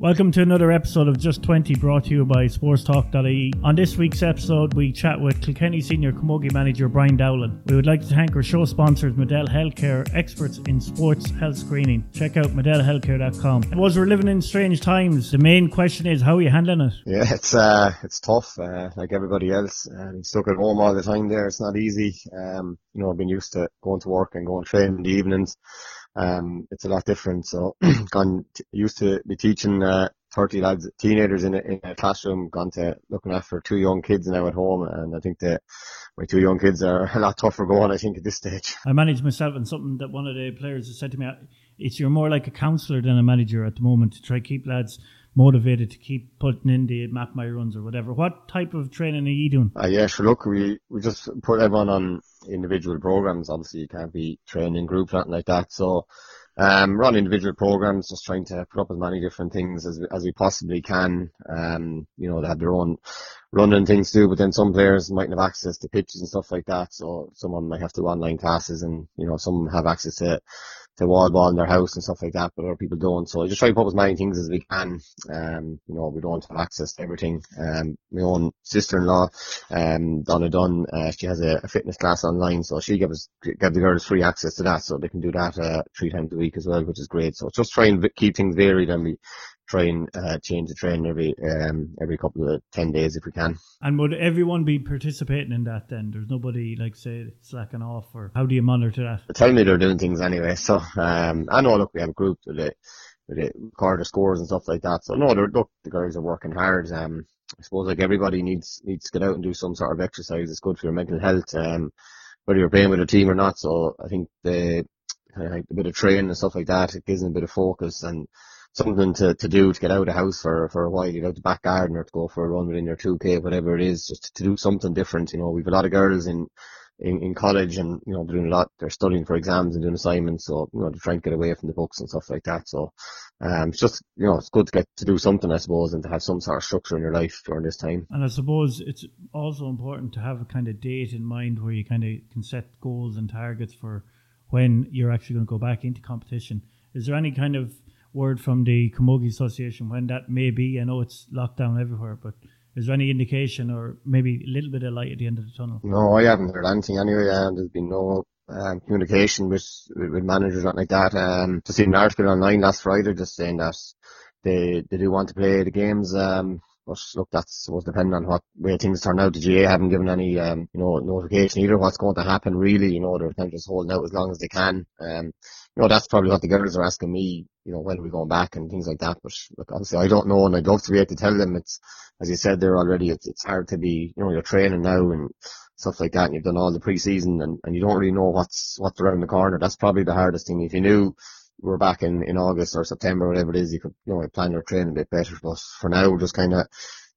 Welcome to another episode of Just 20 brought to you by sportstalk.ie. On this week's episode, we chat with Kilkenny Senior Camogie Manager Brian Dowling. We would like to thank our show sponsors, Medell Healthcare, experts in sports health screening. Check out medellhealthcare.com. As we're living in strange times, the main question is how are you handling it? Yeah, it's uh, it's tough, uh, like everybody else. Stuck at home all the time there. It's not easy. Um, you know, I've been used to going to work and going training in the evenings um, it's a lot different. So gone t- used to be teaching uh, 30 lads, teenagers in a, in a classroom, gone to looking after two young kids now at home, and I think that my two young kids are a lot tougher going. I think at this stage. I manage myself, and something that one of the players has said to me, it's you're more like a counsellor than a manager at the moment to try keep lads motivated to keep putting in the map my runs or whatever. What type of training are you doing? Uh, yeah, sure. Look, we we just put everyone on individual programs. Obviously, you can't be training in groups, nothing like that. So. Um, on individual programs, just trying to put up as many different things as as we possibly can. Um, you know, they have their own running things too, but then some players mightn't have access to pitches and stuff like that. So someone might have to do online classes, and you know, some have access to to wall ball in their house and stuff like that, but other people don't. So I just try to put as many things as we can. Um, you know, we don't have access to everything. Um, my own sister-in-law, um, Donna Dunn, uh, she has a, a, fitness class online, so she gives gives the girls free access to that, so they can do that uh, three times a week as well, which is great. So just try and keep things varied, and we try and uh, change the train every um, every couple of ten days if we can. And would everyone be participating in that then? There's nobody like say slacking off, or how do you monitor that? They tell me they're doing things anyway. So um, I know. Look, we have a group with it, with it, record the scores and stuff like that. So no, they're look, the guys are working hard. Um, I suppose like everybody needs needs to get out and do some sort of exercise. It's good for your mental health. Um, whether you're playing with a team or not. So I think the kind of like a bit of training and stuff like that, it gives them a bit of focus and something to, to do to get out of the house for, for a while, you know, the back garden or to go for a run within your 2K, whatever it is, just to do something different. You know, we've a lot of girls in, in, in college and, you know, doing a lot, they're studying for exams and doing assignments. So, you know, they're trying to get away from the books and stuff like that. So, um, it's just, you know, it's good to get to do something, I suppose, and to have some sort of structure in your life during this time. And I suppose it's also important to have a kind of date in mind where you kind of can set goals and targets for when you're actually going to go back into competition. Is there any kind of word from the Camogie Association when that may be? I know it's locked down everywhere, but is there any indication or maybe a little bit of light at the end of the tunnel? No, I haven't heard anything anyway, and there's been no um, communication with, with managers or like that. Um, seen an article online last Friday just saying that they they do want to play the games. Um, but look, that's supposed to depend on what way things turn out. The GA haven't given any, um, you know, notification either what's going to happen really. You know, they're kind of just holding out as long as they can. Um, you know, that's probably what the girls are asking me, you know, when are we going back and things like that. But look, obviously I don't know and I'd love to be able to tell them. It's, as you said there already, it's, it's hard to be, you know, you're training now and stuff like that and you've done all the pre-season and, and you don't really know what's, what's around the corner. That's probably the hardest thing. If you knew, we're back in, in August or September, whatever it is, you could, you know, plan your training a bit better. But for now, we're just kind of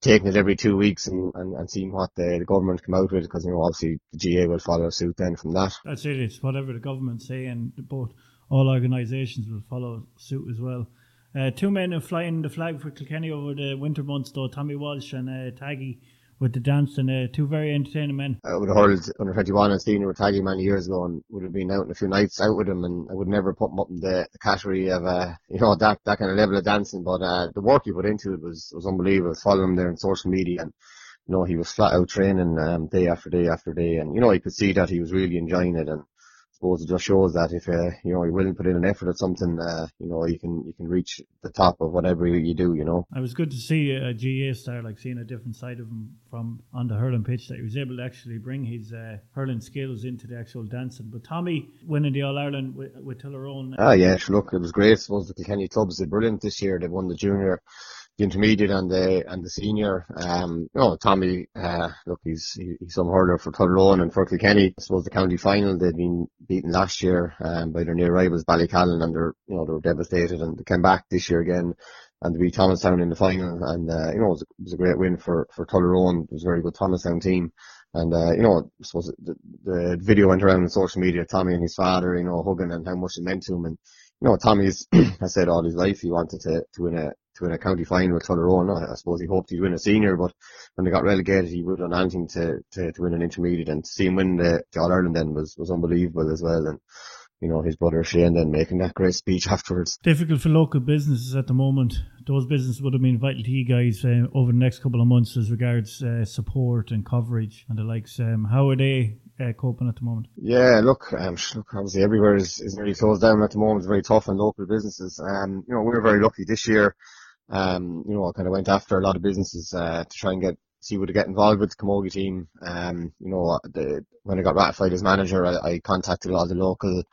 taking it every two weeks and, and, and seeing what the, the government come out with because, you know, obviously the GA will follow suit then from that. That's it. It's whatever the government say and both all organisations will follow suit as well. Uh, two men are flying the flag for Kilkenny over the winter months though, Tommy Walsh and uh, Taggy with the dance and uh, two very entertaining men. I would have heard under 21 and seen with Taggy many years ago and would have been out in a few nights out with him and I would never put him up in the, the category of, uh, you know, that, that kind of level of dancing. But, uh, the work he put into it was, was unbelievable. Following him there on social media and, you know, he was flat out training, um, day after day after day. And, you know, you could see that he was really enjoying it and, suppose it just shows that if uh, you know you're willing to put in an effort at something, uh, you know you can you can reach the top of whatever you do. You know. It was good to see a GAA star like seeing a different side of him from on the hurling pitch that he was able to actually bring his uh, hurling skills into the actual dancing. But Tommy winning the All Ireland with, with Tullaroan. Ah, yeah, look, it was great. I suppose the Kilkenny clubs did brilliant this year. They won the junior the intermediate and the and the senior. Um, you know, Tommy, uh, look, he's he, he's some hurler for Tullaroan and for Kilkenny. I suppose the county final they'd been beaten last year um, by their near rivals Ballycallan, and they're you know they were devastated, and they came back this year again and to beat Thomastown in the final. And uh, you know, it was, a, it was a great win for for Tullaroan. It was a very good Thomastown team. And, uh, you know, I suppose the, the video went around on social media, Tommy and his father, you know, hugging and how much it meant to him. And, you know, Tommy's, has said all his life he wanted to, to win a, to win a county final with Tullaroan. I, I suppose he hoped he'd win a senior, but when they got relegated, he would have done anything to, to, to win an intermediate and to see him win the, the All Ireland then was, was unbelievable as well. And, you know, his brother Shane then making that great speech afterwards. Difficult for local businesses at the moment. Those businesses would have been vital to you guys uh, over the next couple of months as regards uh, support and coverage and the likes. Um, how are they uh, coping at the moment? Yeah, look, um, look, obviously everywhere is, is nearly closed down at the moment. It's very tough on local businesses. Um, you know, we were very lucky this year. Um, you know, I kind of went after a lot of businesses uh, to try and get see would get involved with the Camogie team. Um, you know, the, when I got ratified as manager, I, I contacted all the local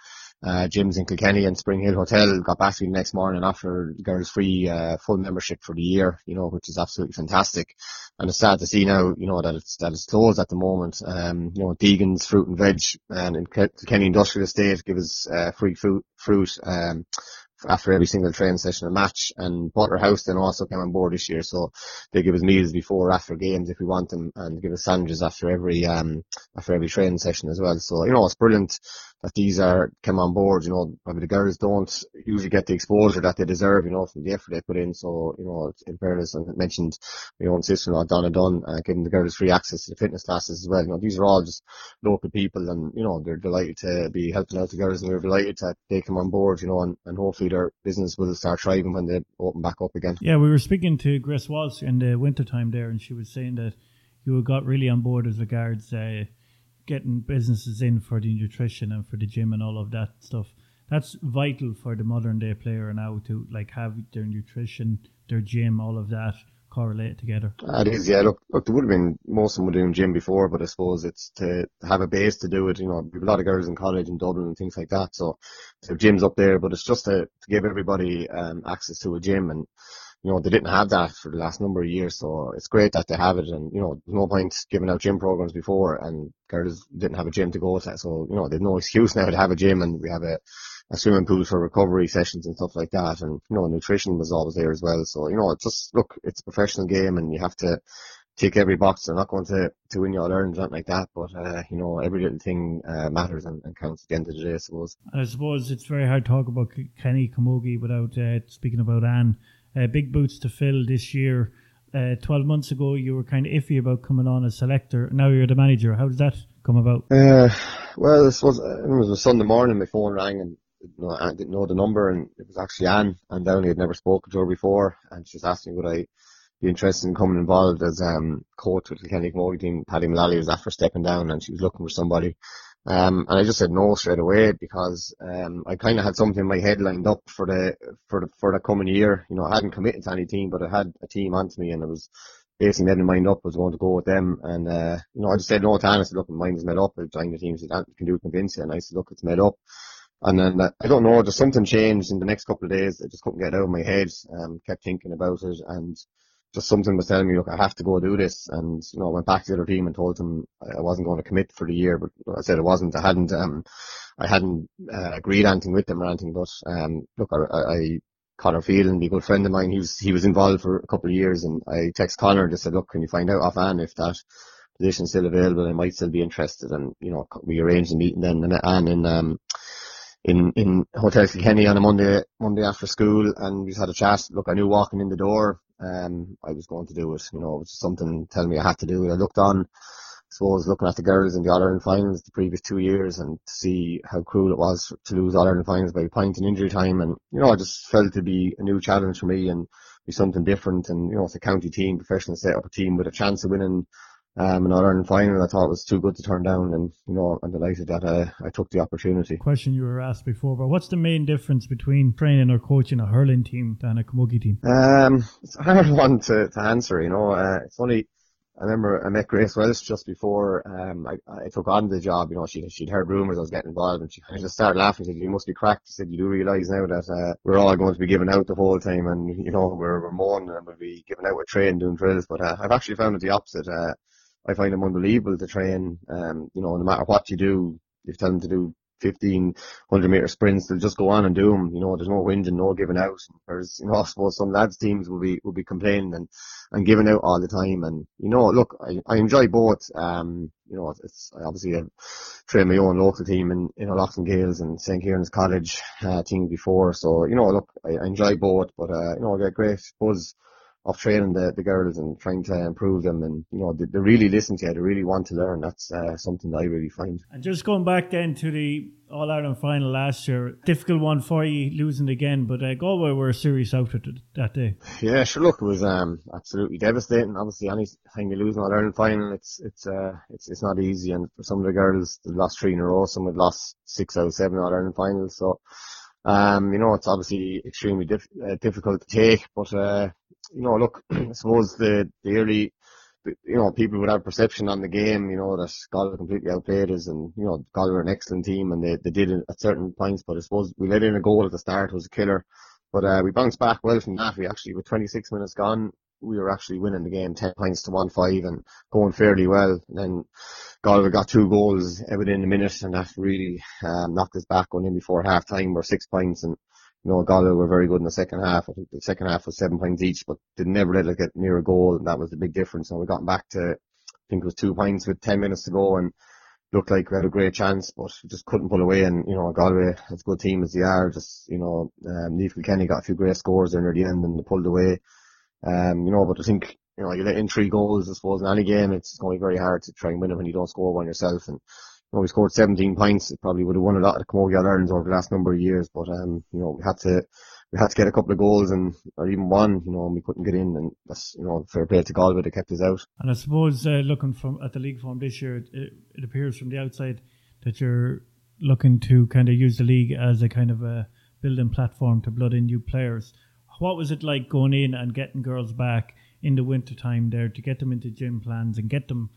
uh, gyms in Kilkenny and Spring Hill Hotel. Got back to me the next morning after girls free uh, full membership for the year. You know, which is absolutely fantastic. And it's sad to see now, you know, that it's that it's closed at the moment. Um, you know, Deegan's fruit and veg and in Kilkenny Industrial Estate give us uh, free fruit fruit um after every single training session and match. And Butler House then also came on board this year, so they give us meals before, after games if we want them, and give us sandwiches after every um after every training session as well. So you know it's brilliant that these are come on board. You know, maybe the girls don't usually get the exposure that they deserve. You know, from the effort they put in. So you know, in fairness, I mentioned my own sister-in-law Donna Dunn, uh, giving the girls free access to the fitness classes as well. You know, these are all just local people, and you know they're delighted to be helping out the girls, and we're delighted that they come on board. You know, and, and hopefully their business will start thriving when they open back up again. Yeah, we were speaking to Grace Walsh in the winter time there, and she was saying that you got really on board as regards. Uh, getting businesses in for the nutrition and for the gym and all of that stuff. That's vital for the modern day player now to like have their nutrition, their gym, all of that correlate together. It is, yeah. Look, look, there would have been most of them were doing gym before, but I suppose it's to have a base to do it. You know, a lot of girls in college in Dublin and things like that, so there gyms up there. But it's just to, to give everybody um, access to a gym and you know, they didn't have that for the last number of years, so it's great that they have it. And, you know, there's no point giving out gym programs before and girls didn't have a gym to go to. So, you know, there's no excuse now to have a gym and we have a, a swimming pool for recovery sessions and stuff like that. And, you know, nutrition was always there as well. So, you know, it's just, look, it's a professional game and you have to tick every box. They're not going to, to win your Ireland, not like that, but, uh, you know, every little thing, uh, matters and, and, counts at the end of the day, I suppose. And I suppose it's very hard to talk about Kenny Camogie without, uh, speaking about Anne uh, big boots to fill this year. Uh, 12 months ago, you were kind of iffy about coming on as selector. Now you're the manager. How did that come about? Uh, well, this was, it was a Sunday morning. My phone rang and I didn't know the number, and it was actually Anne. And Downey had never spoken to her before, and she was asking would I be interested in coming involved as um, coach with the Kenny Camogie team. Paddy Mullally was after stepping down, and she was looking for somebody. Um, and I just said no straight away because um, I kind of had something in my head lined up for the for the for the coming year. You know, I hadn't committed to any team, but I had a team onto me, and it was basically made my mind up. I was going to go with them, and uh, you know, I just said no to Anne. I said, look, my mind is made up. I joined the team. Said, can do convince you, and I said, look, it's made up. And then uh, I don't know, just something changed in the next couple of days. I just couldn't get out of my head. Um, kept thinking about it, and just something was telling me, look, I have to go do this. And, you know, I went back to the other team and told them I wasn't going to commit for the year, but I said I wasn't. I hadn't, um, I hadn't, uh, agreed anything with them or anything, but, um, look, I, I, Connor Phelan, a good friend of mine, he was, he was involved for a couple of years and I text Connor and just said, look, can you find out offhand if that position's still available? I might still be interested. And, you know, we arranged a meeting then and in, um, in in Hotel Kilkenny on a Monday Monday after school, and we just had a chat. Look, I knew walking in the door, um, I was going to do it. You know, it was something telling me I had to do it. I looked on, I suppose, looking at the girls in the All Ireland finals the previous two years, and to see how cruel it was to lose All Ireland finals by a point in injury time, and you know, I just felt it to be a new challenge for me and be something different. And you know, it's a county team, professional set up a team with a chance of winning um, an All-Ireland final. I thought it was too good to turn down, and you know I'm delighted that uh, I took the opportunity. Question you were asked before, but what's the main difference between training or coaching a hurling team than a camogie team? Um, it's a hard one to, to answer. You know, uh, it's funny. I remember I met Grace Walsh just before um, I, I took on the job. You know, she she'd heard rumours I was getting involved, and she kind of just started laughing. She said, "You must be cracked." She said, "You do realise now that uh, we're all going to be giving out the whole time, and you know we're we're mourning and we'll be giving out a train doing drills." But uh, I've actually found it the opposite. Uh, I find them unbelievable to train. Um, you know, no matter what you do, you tell them to do 1500 meter sprints, they'll just go on and do them. You know, there's no whinging, no giving out. Whereas, you know, I suppose some lads teams will be, will be complaining and, and giving out all the time. And, you know, look, I, I enjoy both. Um, you know, it's, I obviously have trained my own local team in, in O'Loughlin and Gaels and St. Kieran's College, uh, team before. So, you know, look, I, I enjoy both, but, uh, you know, I get great buzz of training the, the girls and trying to improve them and you know they, they really listen to you. They really want to learn. That's uh, something that I really find. And just going back then to the All Ireland final last year difficult one for you losing again but uh, Galway were a serious outfit that day. Yeah sure. Look it was um, absolutely devastating. Obviously anything you lose an All Ireland final it's it's uh, it's it's not easy. And for some of the girls they lost three in a row. Some had lost six out of seven All Ireland finals. So um, you know, it's obviously extremely diff- uh, difficult to take, but, uh, you know, look, I suppose the, the early, you know, people would have perception on the game, you know, that Galway completely outplayed us and, you know, Galway were an excellent team and they, they did it at certain points, but I suppose we let in a goal at the start was a killer. But, uh, we bounced back well from that. We actually, with 26 minutes gone, we were actually winning the game 10 points to 1-5 and going fairly well. And then Galway got two goals within a minute and that really um, knocked us back on in before half time. We're six points and you know, Galway were very good in the second half. I think the second half was seven points each, but they never let us get near a goal, and that was the big difference. And we got back to, I think it was two points with ten minutes to go, and looked like we had a great chance, but just couldn't pull away. And you know, Galway, as good team as they are, just you know, um, Niamh Kenny got a few great scores there near the end, and they pulled away. Um, you know, but I think you know, you let in three goals, I suppose, in any game, it's going to be very hard to try and win it when you don't score one yourself. And we scored 17 points. It probably would have won a lot of Camogie All-Irelands over the last number of years, but, um, you know, we had to, we had to get a couple of goals and, or even one, you know, and we couldn't get in and that's, you know, fair play to Galway that kept us out. And I suppose, uh, looking from, at the league form this year, it, it appears from the outside that you're looking to kind of use the league as a kind of a building platform to blood in new players. What was it like going in and getting girls back in the winter time there to get them into gym plans and get them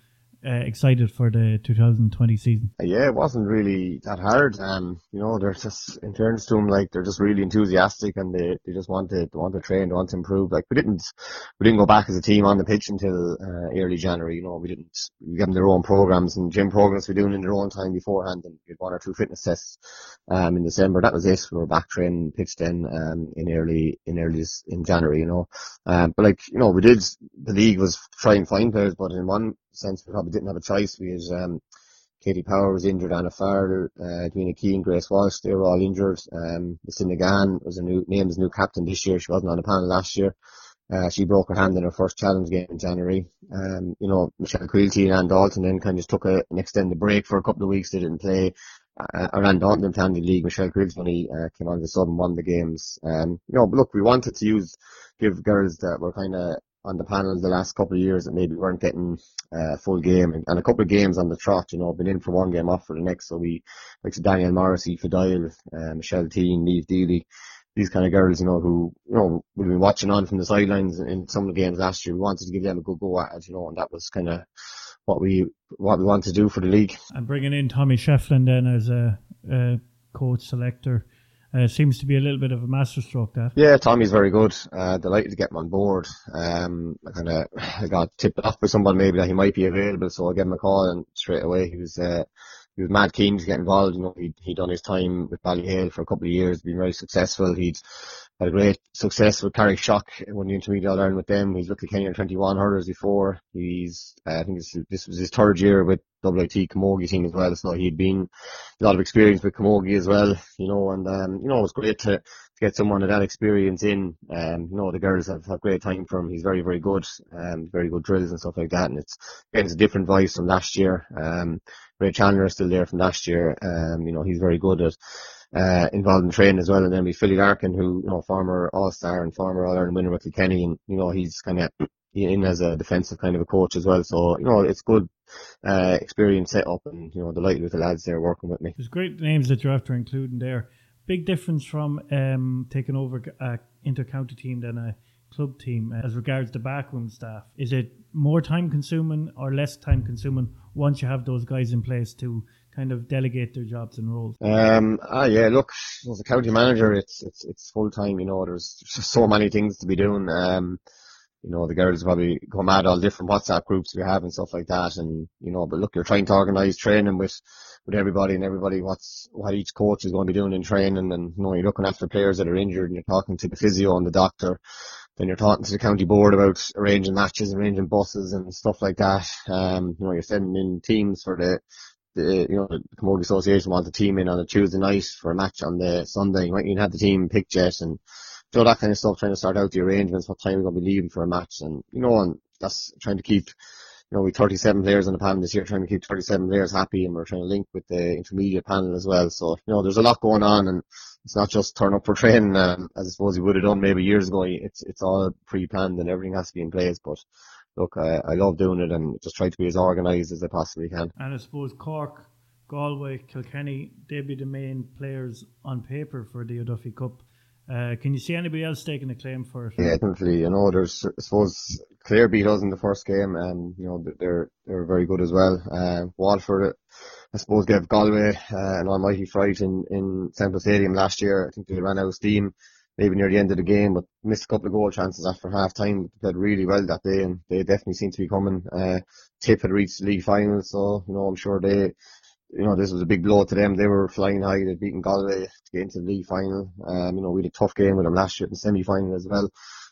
uh, excited for the 2020 season? Yeah, it wasn't really that hard. Um, you know, they're just in fairness to them, like they're just really enthusiastic and they, they just want to they want to train, they want to improve. Like we didn't we didn't go back as a team on the pitch until uh, early January. You know, we didn't we gave them their own programs and gym programs we are doing in their own time beforehand, and we had one or two fitness tests um, in December. That was it. We were back training pitch then um, in early in early in January. You know, um, but like you know, we did the league was trying to find players, but in one sense we probably didn't have a choice. Had um, Katie Power was injured, Anna Farrell, uh, Dwena Keane, Grace Walsh, they were all injured. Um, Gann was a new, named as new captain this year. She wasn't on the panel last year. Uh, she broke her hand in her first challenge game in January. Um, you know, Michelle Quilty and Ann Dalton then kind of just took a, an extended break for a couple of weeks. They didn't play. Uh, Ann Dalton in the league. Michelle Quilty only uh, came on the sub and won the games. Um, you know, look, we wanted to use, give girls that were kind of on the panel the last couple of years that maybe weren't getting uh, full game and, and, a couple of games on the trot, you know, been in for one game off for the next. So we, like so Danielle Morrissey, Fidel, uh, Michelle Teehan, Niamh Deely, these kind of girls, you know, who, you know, we've been watching on from the sidelines in some of the games last year. We wanted to give them a good go at it, you know, and that was kind of what we, what we wanted to do for the league. And bringing in Tommy Shefflin then as a, a coach selector uh, seems to be a little bit of a masterstroke, that. Yeah, Tommy's very good. Uh, delighted to get him on board. Um, I kind of got tipped off by someone maybe that he might be available, so I gave him a call and straight away he was uh, he was mad keen to get involved. You know, he'd, he'd done his time with Ballyhale for a couple of years, been very successful. He'd had a great success with Carrickshock won the intermediate all with them. He's looked at Kenny 21 hurdles before. He's, uh, I think this, this was his third year with WIT Camogie team as well. So he'd been a lot of experience with Camogie as well, you know, and, um, you know, it was great to, to get someone of that experience in. Um, you know, the girls have, had great time for him. He's very, very good, um, very good drills and stuff like that. And it's, it's a different voice from last year. Um, Ray Chandler is still there from last year. Um, you know, he's very good at, uh, involved in training as well. And then we Philly Larkin, who, you know, former All-Star and former All-Ireland winner with Kilkenny. And, you know, he's kind of in as a defensive kind of a coach as well. So, you know, it's good, uh, experience set up and, you know, delighted with the lads there working with me. There's great names that you're after including there. Big difference from, um, taking over a inter-county team than a club team as regards the backroom staff. Is it more time consuming or less time consuming once you have those guys in place to kind of delegate their jobs and roles? Um, ah, yeah, look, as a county manager, it's, it's, it's full time, you know, there's so many things to be doing. Um, you know, the girls probably come at all different WhatsApp groups we have and stuff like that. And, you know, but look, you're trying to organise training with, with everybody and everybody what's, what each coach is going to be doing in training. And, you know, you're looking after players that are injured and you're talking to the physio and the doctor. Then you're talking to the county board about arranging matches, arranging buses and stuff like that. Um, you know, you're sending in teams for the, the you know the Camogie Association wants a team in on a Tuesday night for a match on the Sunday. You might even have the team pick jet and know, that kind of stuff, trying to start out the arrangements, what time we're going to be leaving for a match, and you know, and that's trying to keep you know, we 37 players on the panel this year, trying to keep 37 players happy, and we're trying to link with the intermediate panel as well. So, you know, there's a lot going on, and it's not just turn up for training, um, as I suppose you would have done maybe years ago. It's it's all pre-planned and everything has to be in place. But look, I, I love doing it and just try to be as organised as I possibly can. And I suppose Cork, Galway, Kilkenny, they'd be the main players on paper for the O'Duffy Cup. Uh, can you see anybody else taking a claim for it? Yeah, definitely. You know, there's, I suppose, Clare beat us in the first game, and you know they're they're very good as well. Uh, Waterford, I suppose, gave Galway uh, an almighty fright in in Semple Stadium last year. I think they ran out of steam, maybe near the end of the game, but missed a couple of goal chances after half time. They played really well that day, and they definitely seem to be coming. Uh, Tip had reached the league final, so you know I'm sure they you know, this was a big blow to them. They were flying high. They'd beaten Galway to get into the league final. Um, you know, we had a tough game with them last year in the semi-final as well.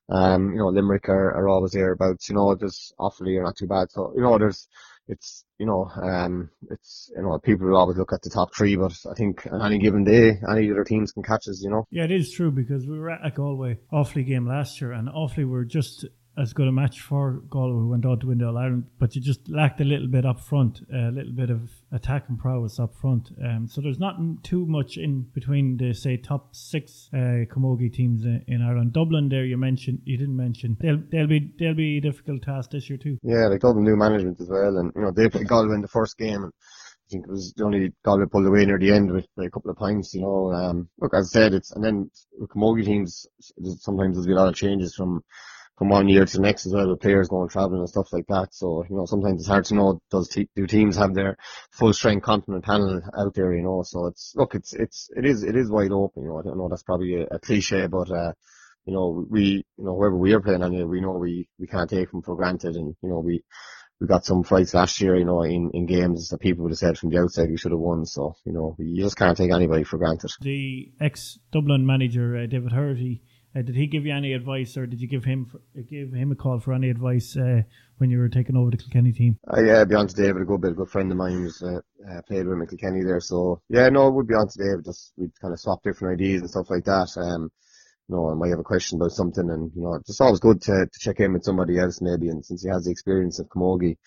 Um, you know, Limerick are, are always there about, you know, just awfully are not too bad. So, you know, there's, it's, you know, um, it's, you know, people will always look at the top three, but I think on any given day, any other teams can catch us, you know. Yeah, it is true because we were at a Galway Offaly game last year and Offaly were just as good a match for Galway who went out to win the All Ireland, but you just lacked a little bit up front, a little bit of attack and prowess up front. Um, so there's not too much in between the say top six uh, camogie teams in, Ireland. Dublin, there you mentioned, you didn't mention they'll they'll be they'll be a difficult task this year too. Yeah, like Dublin new management as well, and you know they played Galway in the first game. And, I think it was the only Galway pulled away near the end with a couple of points, you know. Um, look, as I said, it's and then with camogie teams, sometimes there's a lot of changes from from one year to the next as well with players going travelling and stuff like that. So, you know, sometimes it's hard to know does te- do teams have their full strength complement panel out there, you know. So it's look it's it's it is it is wide open, you know. I don't know that's probably a, a cliche but uh you know, we you know, whoever we are playing on we know we, we can't take them for granted and, you know, we we got some fights last year, you know, in, in games that people would have said from the outside we should have won. So, you know, you just can't take anybody for granted. The ex Dublin manager, uh, David Herity, uh, did he give you any advice, or did you give him for, give him a call for any advice uh, when you were taking over the Kilkenny team? Uh, yeah, be on to David, a good bit, a good friend of mine who's uh, uh, played with Kilkenny there. So yeah, no, it would be on to David. Just we'd kind of swap different ideas and stuff like that. Um, you know, I might have a question about something, and you know, it's always good to to check in with somebody else maybe. And since he has the experience of Camogie,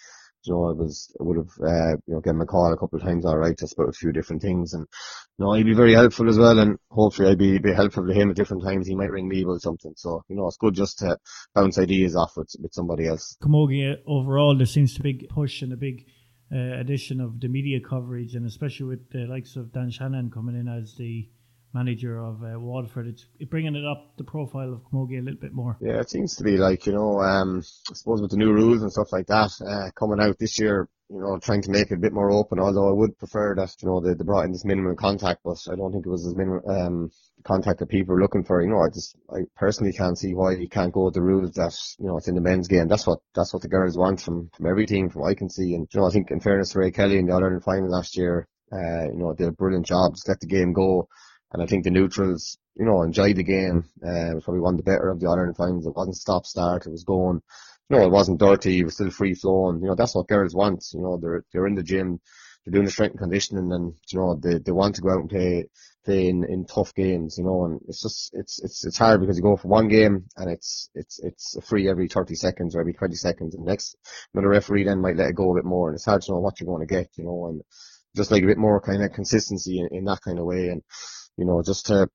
you know, I was, I would have, uh, you know, given him a call a couple of times, all right, just about a few different things. And, you know, he'd be very helpful as well. And hopefully I'd be, be helpful to him at different times. He might ring me about something. So, you know, it's good just to bounce ideas off with, with somebody else. Camogie overall, there seems to be a big push and a big, uh, addition of the media coverage and especially with the likes of Dan Shanahan coming in as the, manager of uh, Waterford. It's bringing it up the profile of Camogie a little bit more. Yeah, it seems to be like you know, um, I suppose with the new rules and stuff like that uh, coming out this year, you know, trying to make it a bit more open. Although I would prefer that you know they, they brought in this minimum contact, but I don't think it was as minimum um, contact that people were looking for. You know, I just I personally can't see why you can't go with the rules that you know it's in the men's game. That's what that's what the girls want from from every team, from what I can see. And you know, I think in fairness to Ray Kelly in the All Ireland final last year, uh, you know, did a brilliant job. Just let the game go. And I think the neutrals, you know, enjoyed the game. Uh, was probably one of the better of the Ireland finals. It wasn't stop start. It was going. You know, it wasn't dirty. It was still free flowing. You know, that's what girls want. You know, they're they're in the gym, they're doing the strength and conditioning, and you know, they they want to go out and play play in, in tough games. You know, and it's just it's it's it's hard because you go for one game and it's it's it's free every 30 seconds or every 20 seconds, and next another referee then might let it go a bit more, and it's hard to know what you're going to get. You know, and just like a bit more kind of consistency in, in that kind of way, and you know, just to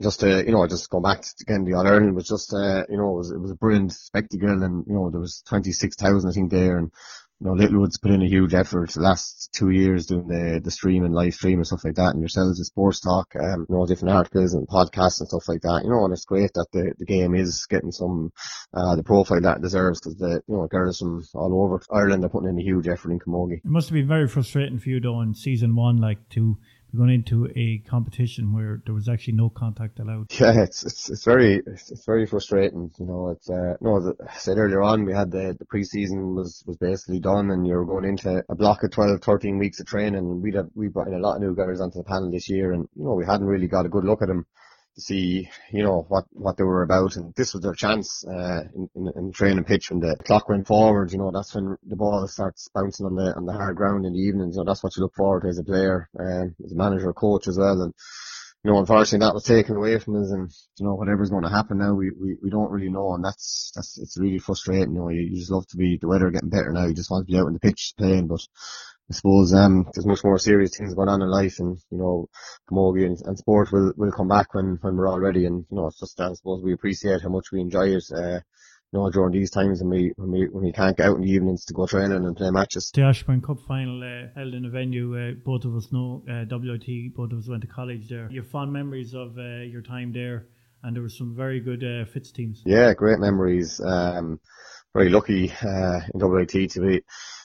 just to, you know, just go back to, again, the All Ireland was just, uh, you know, it was, it was a brilliant spectacle and, you know, there was 26,000, I think, there and, you know, Littlewoods put in a huge effort the last two years doing the, the stream and live stream and stuff like that and yourselves the sports talk, um, you know, different articles and podcasts and stuff like that, you know, and it's great that the, the game is getting some, uh, the profile that it deserves because the, you know, girls from all over Ireland are putting in a huge effort in Camogie. It must have been very frustrating for you though in season one, like to, going into a competition where there was actually no contact allowed. Yeah, it's it's, it's very it's, very frustrating. You know, it's uh, no, as I said earlier on, we had the the preseason was was basically done, and you're going into a block of 12, 13 weeks of training. And we'd have, we brought in a lot of new guys onto the panel this year, and you know we hadn't really got a good look at them to see, you know, what, what they were about. And this was their chance, uh, in, in, in training pitch when the clock went forward, you know, that's when the ball starts bouncing on the, on the hard ground in the evenings. You know, that's what you look forward to as a player, um, as a manager, coach as well. And, you know, unfortunately that was taken away from us and, you know, whatever's going to happen now, we, we, we don't really know and that's, that's, it's really frustrating, you know, you, you just love to be, the weather getting better now, you just want to be out on the pitch playing, but I suppose, um, there's much more serious things going on in life and, you know, camogie and, and sport will, will come back when, when we're all ready and, you know, it's just, I suppose we appreciate how much we enjoy it, uh, you know, during these times when we when we when we can't get out in the evenings to go training and play matches. The Ashbourne Cup final uh, held in a venue uh, both of us know uh, WIT, both of us went to college there. You fond memories of uh, your time there, and there were some very good uh, Fitz teams. Yeah, great memories. Um, very lucky uh, in WIT to be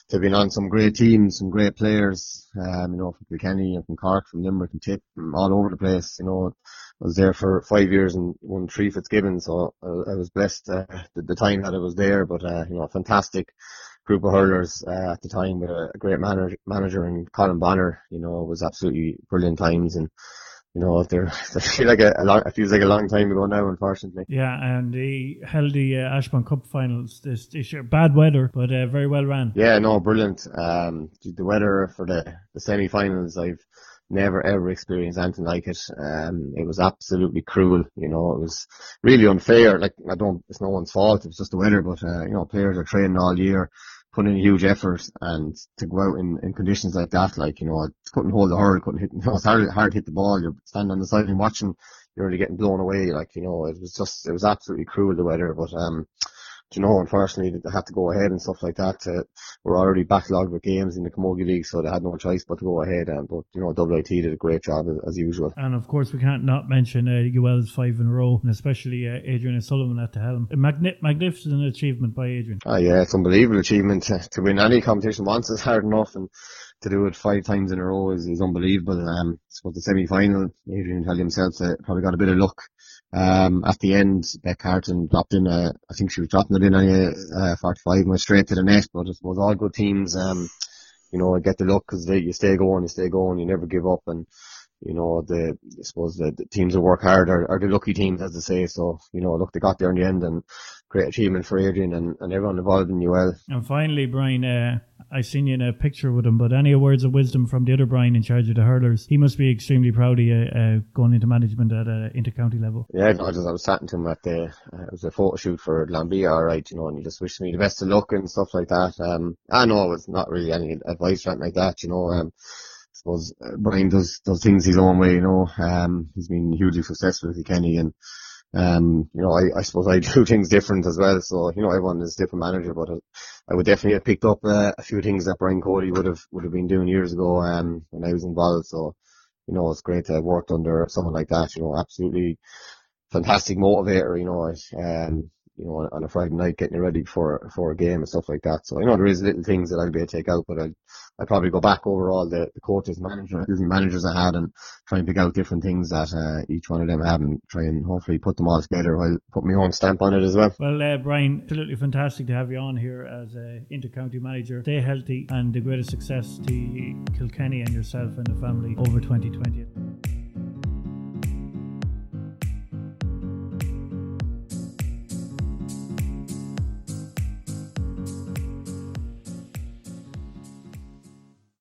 to have been on some great teams, some great players. Um, you know, from Kilkenny and from Cork, from Limerick and Tip, from all over the place. You know, I was there for five years and won three Fitzgibbons, so I, I was blessed uh, the, the time that I was there. But uh, you know, a fantastic group of hurlers uh, at the time with a, great manager, manager and Colm Bonnar. You know, it was absolutely brilliant times and you know, there, I feel like a, a long, it feels like a long time ago now, unfortunately. Yeah, and he held the uh, Ashbourne Cup finals this, this year. Bad weather, but uh, very well ran. Yeah, no, brilliant. Um, the weather for the, the semi-finals, I've never ever experienced anything like it. Um, it was absolutely cruel. You know, it was really unfair. Like I don't, it's no one's fault. It was just the weather, but uh, you know, players are training all year put in a huge effort and to go out in, in conditions like that, like, you know, I couldn't hold the hurl, couldn't hit, you know, it's hard, hard to hit the ball. You're standing on the side and watching, you're really getting blown away. Like, you know, it was just, it was absolutely cruel, the weather, but, um, you know, unfortunately they had to go ahead and stuff like that. Uh, we're already backlogged with games in the Camogie League, so they had no choice but to go ahead. And but you know, WIT did a great job as, as usual. And of course, we can't not mention uh, UL's five in a row, and especially uh, Adrian O'Sullivan at the helm. A magni- magnificent achievement by Adrian. Ah, yeah, it's unbelievable achievement to win any competition once is hard enough, and to do it five times in a row is, is unbelievable. Um, suppose the semi final, Adrian tell himself that probably got a bit of luck um, at the end, Beth Carton dropped in, a, I think she was dropping it in on a, uh, 45 and went straight to the net, but I suppose all good teams, um, you know, get the luck because you stay going, you stay going, you never give up and, you know, the, I suppose the, the teams that work hard are, are the lucky teams, as they say. So, you know, look, they got there in the end and great achievement for Adrian and, and everyone involved in UL. And finally, Brian, uh, I seen you in a picture with him, but any words of wisdom from the other Brian in charge of the hurlers? He must be extremely proud of you uh, going into management at a intercounty level. Yeah, no, I, just, I was chatting to him at the, uh, it was a photo shoot for Lambia, alright, you know, and he just wished me the best of luck and stuff like that. Um, I know it was not really any advice or anything like that, you know, um, I suppose uh, Brian does does things his own way, you know. Um, he's been hugely successful with Kenny, and um, you know, I, I suppose I do things different as well. So you know, everyone is different manager, but I, I would definitely have picked up uh, a few things that Brian Cody would have would have been doing years ago um, when I was involved. So you know, it's great to have worked under someone like that. You know, absolutely fantastic motivator. You know, um, you know, on a Friday night getting you ready for for a game and stuff like that. So you know, there is little things that I'd be able to take out, but I'd I'd probably go back over all the, the coaches, managers, managers I had, and try and pick out different things that uh, each one of them have, and try and hopefully put them all together while put my own stamp on it as well. Well, uh, Brian, absolutely fantastic to have you on here as a inter-county manager. Stay healthy and the greatest success to Kilkenny and yourself and the family over 2020.